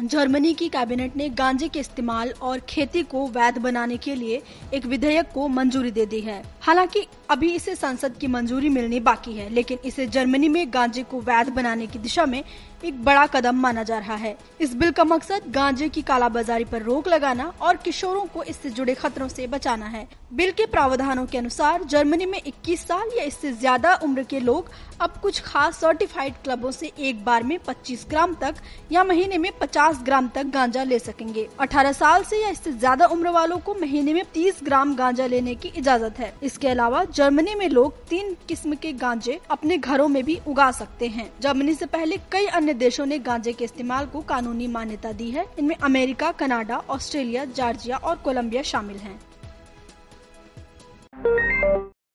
Germany की cabinet ने गांजे के इस्तेमाल और खेती को वैध बनाने के लिए एक विधेयक को मंजूरी दे दी है। हालाँकि अभी इसे संसद की मंजूरी मिलनी बाकी है, लेकिन इसे जर्मनी में गांजे को वैध बनाने की दिशा में एक बड़ा कदम माना जा रहा है। इस बिल का मकसद गांजे की कालाबाजारी पर रोक लगाना और किशोरों को इससे जुड़े खतरों से बचाना है। बिल के प्रावधानों के अनुसार जर्मनी में 21 साल या इससे ज़्यादा उम्र के लोग अब कुछ खास सर्टिफाइड क्लबों से एक बार में 25 ग्राम तक या महीने में 50 ग्राम तक गांजा ले सकेंगे। 18 साल से या इससे ज़्यादा उम्र वालों को महीने में 30 ग्राम गांजा लेने की इजाज़त है। इसके अलावा जर्मनी में लोग तीन किस्म के गांजे अपने घरों में भी उगा सकते हैं। जर्मनी से पहले कई अन्य देशों ने गांजे के इस्तेमाल को कानूनी मान्यता दी है। इनमें अमेरिका, कनाडा, ऑस्ट्रेलिया, जॉर्जिया और कोलम्बिया शामिल हैं।